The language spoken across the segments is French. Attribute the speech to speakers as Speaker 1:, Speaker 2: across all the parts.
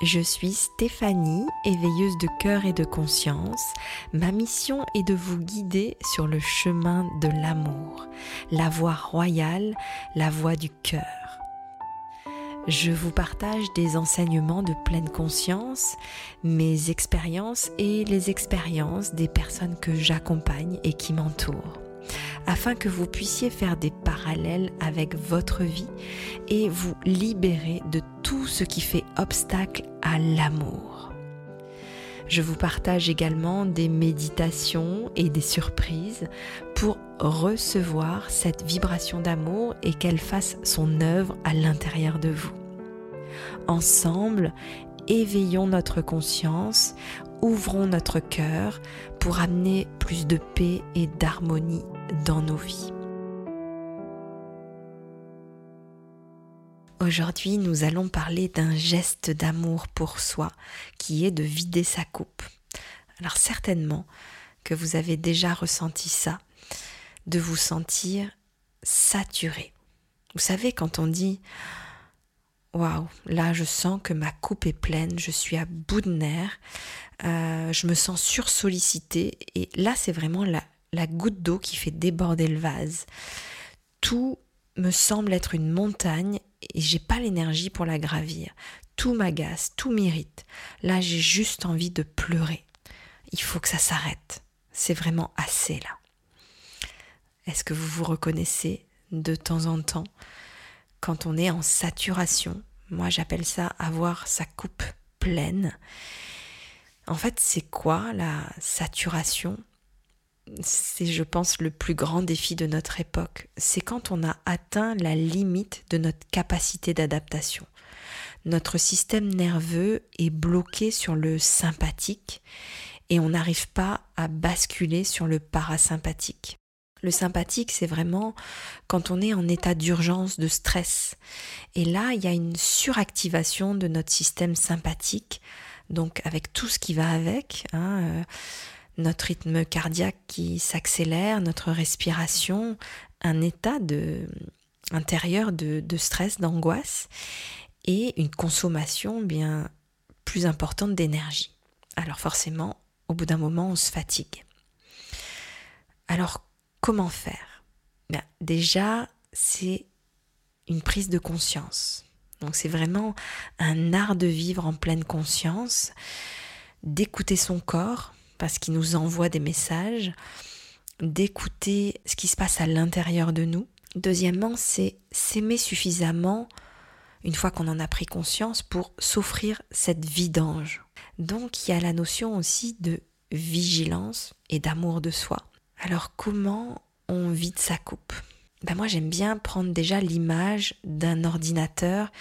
Speaker 1: Je suis Stéphanie, éveilleuse de cœur et de conscience. Ma mission est de vous guider sur le chemin de l'amour, la voie royale, la voie du cœur. Je vous partage des enseignements de pleine conscience, mes expériences et les expériences des personnes que j'accompagne et qui m'entourent afin que vous puissiez faire des parallèles avec votre vie et vous libérer de tout ce qui fait obstacle à l'amour. Je vous partage également des méditations et des surprises pour recevoir cette vibration d'amour et qu'elle fasse son œuvre à l'intérieur de vous. Ensemble, éveillons notre conscience, ouvrons notre cœur pour amener plus de paix et d'harmonie dans nos vies. Aujourd'hui, nous allons parler d'un geste d'amour pour soi qui est de vider sa coupe. Alors certainement que vous avez déjà ressenti ça, de vous sentir saturé. Vous savez, quand on dit Waouh, là je sens que ma coupe est pleine, je suis à bout de nerfs, euh, je me sens sursollicité et là c'est vraiment la, la goutte d'eau qui fait déborder le vase. Tout me semble être une montagne et j'ai pas l'énergie pour la gravir. Tout m'agace, tout m'irrite. Là, j'ai juste envie de pleurer. Il faut que ça s'arrête. C'est vraiment assez là. Est-ce que vous vous reconnaissez de temps en temps? Quand on est en saturation Moi, j'appelle ça avoir sa coupe pleine. En fait, c'est quoi la saturation? C'est, je pense, le plus grand défi de notre époque. C'est quand on a atteint la limite de notre capacité d'adaptation. Notre système nerveux est bloqué sur le sympathique et on n'arrive pas à basculer sur le parasympathique. Le sympathique, c'est vraiment quand on est en état d'urgence, de stress. Et là, il y a une suractivation de notre système sympathique, donc avec tout ce qui va avec. Hein, euh, notre rythme cardiaque qui s'accélère, notre respiration, un état intérieur de, stress, d'angoisse et une consommation bien plus importante d'énergie. Alors forcément, au bout d'un moment, on se fatigue. Alors, comment faire? Ben, Déjà, c'est une prise de conscience. Donc c'est vraiment un art de vivre en pleine conscience, d'écouter son corps, parce qu'il nous envoie des messages, d'écouter ce qui se passe à l'intérieur de nous. Deuxièmement, c'est s'aimer suffisamment, une fois qu'on en a pris conscience, pour s'offrir cette vidange. Donc il y a la notion aussi de vigilance et d'amour de soi. Alors comment on vide sa coupe? Ben moi j'aime bien prendre déjà l'image d'un ordinateur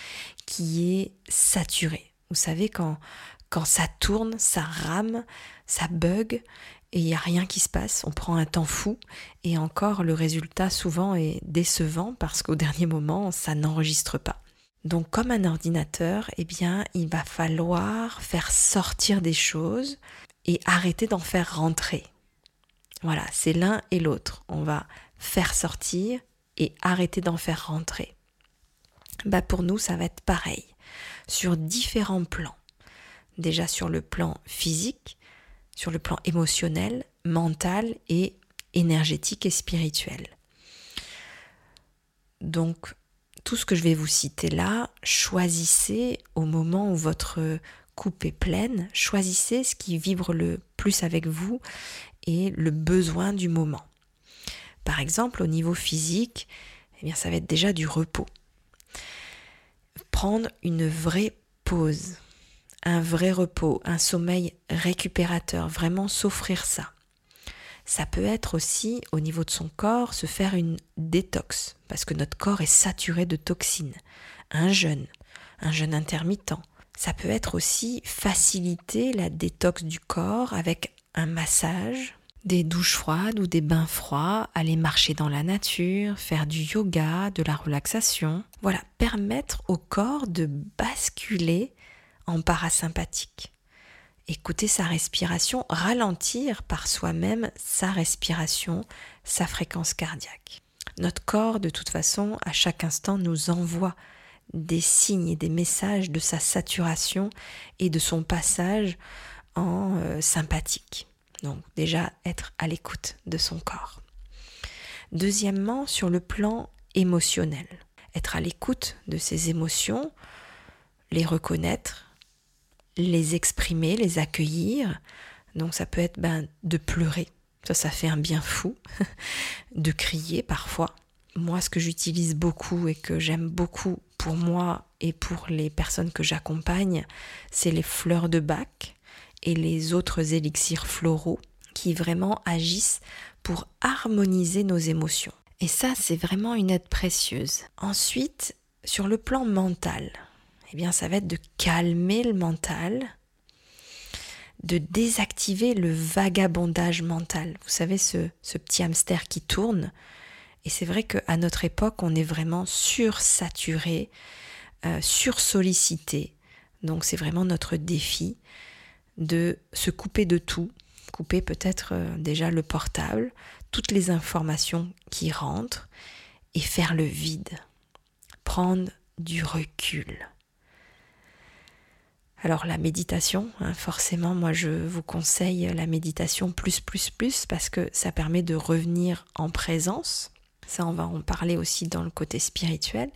Speaker 1: qui est saturé. Vous savez quand quand ça tourne, ça rame, ça bug et il n'y a rien qui se passe. On prend un temps fou et encore le résultat souvent est décevant parce qu'au dernier moment, ça n'enregistre pas. Donc comme un ordinateur, eh bien, il va falloir faire sortir des choses et arrêter d'en faire rentrer. Voilà, c'est l'un et l'autre. On va faire sortir et arrêter d'en faire rentrer. Bah pour nous, ça va être pareil, sur différents plans. Déjà sur le plan physique, sur le plan émotionnel, mental et énergétique et spirituel. Donc, tout ce que je vais vous citer là, choisissez au moment où votre coupe est pleine, choisissez ce qui vibre le plus avec vous et le besoin du moment. Par exemple, au niveau physique, eh bien, ça va être déjà du repos. Prendre une vraie pause un vrai repos, un sommeil récupérateur, vraiment s'offrir ça. Ça peut être aussi au niveau de son corps se faire une détox parce que notre corps est saturé de toxines. Un jeûne, un jeûne intermittent. Ça peut être aussi faciliter la détox du corps avec un massage, des douches froides ou des bains froids, aller marcher dans la nature, faire du yoga, de la relaxation. Voilà, permettre au corps de basculer en parasympathique. Écouter sa respiration, ralentir par soi-même sa respiration, sa fréquence cardiaque. Notre corps, de toute façon, à chaque instant, nous envoie des signes et des messages de sa saturation et de son passage en euh, sympathique. Donc déjà être à l'écoute de son corps. Deuxièmement, sur le plan émotionnel, être à l'écoute de ses émotions, les reconnaître, les exprimer, les accueillir. Donc ça peut être ben, de pleurer, ça ça fait un bien fou, de crier parfois. Moi ce que j'utilise beaucoup et que j'aime beaucoup pour moi et pour les personnes que j'accompagne, c'est les fleurs de bac et les autres élixirs floraux qui vraiment agissent pour harmoniser nos émotions. Et ça, c'est vraiment une aide précieuse. Ensuite, sur le plan mental, eh bien, ça va être de calmer le mental, de désactiver le vagabondage mental. Vous savez, ce, petit hamster qui tourne. Et c'est vrai qu'à notre époque, on est vraiment sursaturé, euh, sursollicité. Donc c'est vraiment notre défi de se couper de tout, couper peut-être euh, déjà le portable, toutes les informations qui rentrent et faire le vide, prendre du recul. Alors la méditation, hein, forcément, moi je vous conseille la méditation plus plus plus parce que ça permet de revenir en présence. Ça, on va en parler aussi dans le côté spirituel.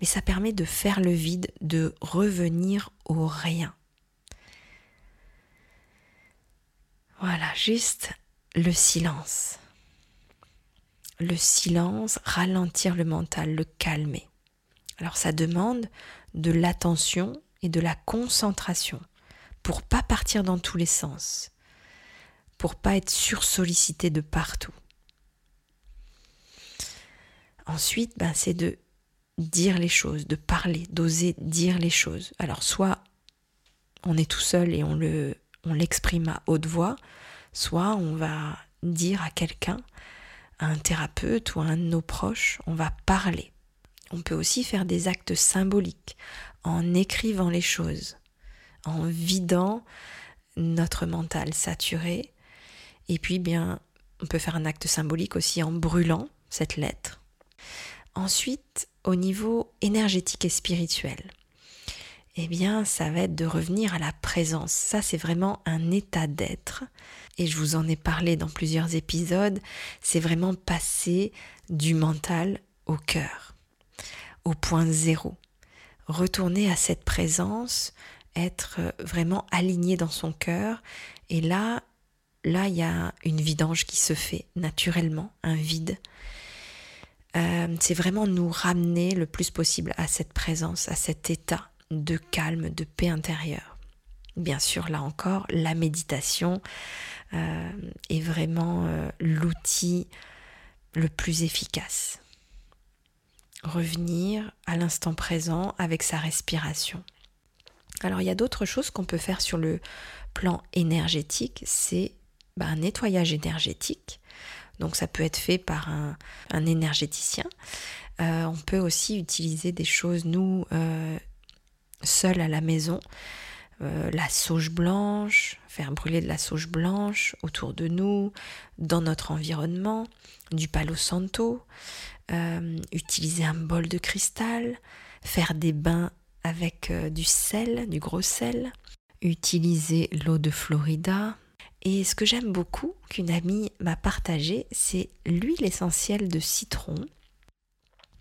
Speaker 1: Mais ça permet de faire le vide, de revenir au rien. Voilà, juste le silence. Le silence, ralentir le mental, le calmer. Alors ça demande de l'attention et de la concentration pour pas partir dans tous les sens, pour pas être sursollicité de partout. Ensuite, ben, c'est de dire les choses, de parler, d'oser dire les choses. Alors soit on est tout seul et on le on l'exprime à haute voix, soit on va dire à quelqu'un, à un thérapeute ou à un de nos proches, on va parler. On peut aussi faire des actes symboliques en écrivant les choses, en vidant notre mental saturé. Et puis bien, on peut faire un acte symbolique aussi en brûlant cette lettre. Ensuite, au niveau énergétique et spirituel, eh bien, ça va être de revenir à la présence. Ça, c'est vraiment un état d'être. Et je vous en ai parlé dans plusieurs épisodes. C'est vraiment passer du mental au cœur, au point zéro. Retourner à cette présence, être vraiment aligné dans son cœur. Et là, là, il y a une vidange qui se fait naturellement, un vide. Euh, c'est vraiment nous ramener le plus possible à cette présence, à cet état de calme, de paix intérieure. Bien sûr, là encore, la méditation euh, est vraiment euh, l'outil le plus efficace. Revenir à l'instant présent avec sa respiration. Alors il y a d'autres choses qu'on peut faire sur le plan énergétique, c'est bah, un nettoyage énergétique. Donc ça peut être fait par un, énergéticien. Euh, on peut aussi utiliser des choses, nous, seul à la maison, euh, la sauge blanche, faire brûler de la sauge blanche autour de nous, dans notre environnement, du palo santo, euh, utiliser un bol de cristal, faire des bains avec euh, du sel, du gros sel, utiliser l'eau de Florida. Et ce que j'aime beaucoup qu'une amie m'a partagé, c'est l'huile essentielle de citron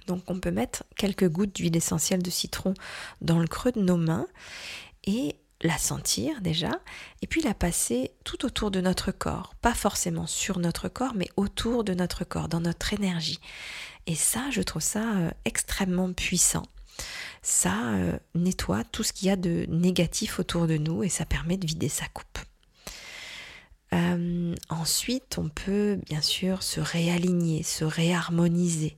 Speaker 1: donc on peut mettre quelques gouttes d'huile essentielle de citron dans le creux de nos mains et la sentir déjà, et puis la passer tout autour de notre corps, pas forcément sur notre corps, mais autour de notre corps, dans notre énergie. Et ça, je trouve ça euh, extrêmement puissant. Ça euh, nettoie tout ce qu'il y a de négatif autour de nous et ça permet de vider sa coupe. Euh, ensuite, on peut bien sûr se réaligner, se réharmoniser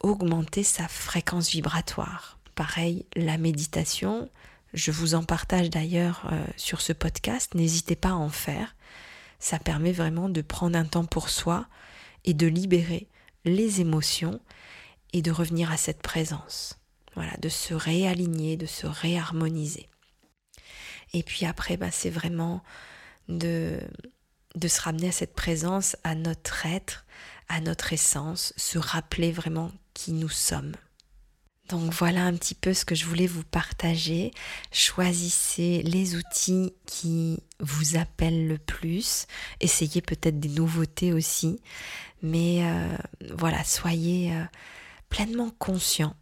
Speaker 1: augmenter sa fréquence vibratoire. Pareil, la méditation, je vous en partage d'ailleurs euh, sur ce podcast, n'hésitez pas à en faire. Ça permet vraiment de prendre un temps pour soi et de libérer les émotions et de revenir à cette présence. Voilà, de se réaligner, de se réharmoniser. Et puis après, bah, c'est vraiment de, de se ramener à cette présence, à notre être, à notre essence, se rappeler vraiment nous sommes. Donc voilà un petit peu ce que je voulais vous partager. Choisissez les outils qui vous appellent le plus. Essayez peut-être des nouveautés aussi. Mais euh, voilà, soyez euh, pleinement conscient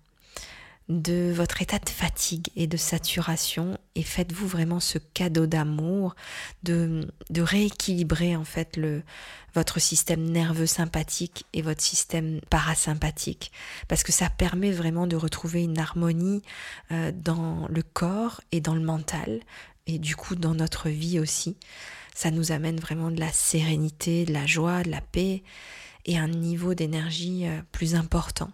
Speaker 1: de votre état de fatigue et de saturation et faites-vous vraiment ce cadeau d'amour de, de, rééquilibrer en fait le, votre système nerveux sympathique et votre système parasympathique. Parce que ça permet vraiment de retrouver une harmonie euh, dans le corps et dans le mental et du coup dans notre vie aussi. Ça nous amène vraiment de la sérénité de la joie de la paix et un niveau d'énergie euh, plus important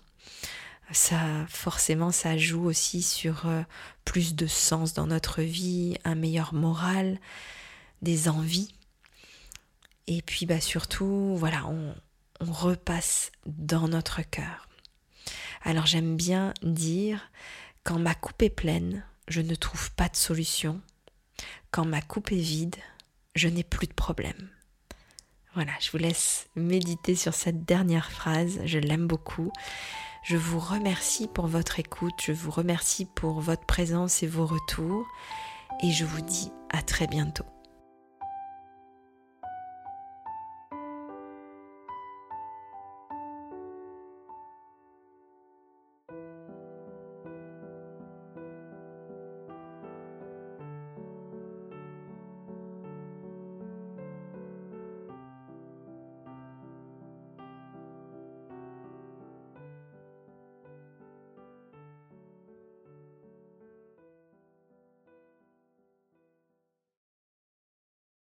Speaker 1: ça forcément ça joue aussi sur euh, plus de sens dans notre vie, un meilleur moral, des envies. Et puis bah surtout, voilà, on, on repasse dans notre cœur. Alors j'aime bien dire quand ma coupe est pleine, je ne trouve pas de solution. Quand ma coupe est vide, je n'ai plus de problème. Voilà, je vous laisse méditer sur cette dernière phrase, je l'aime beaucoup. Je vous remercie pour votre écoute, je vous remercie pour votre présence et vos retours et je vous dis à très bientôt.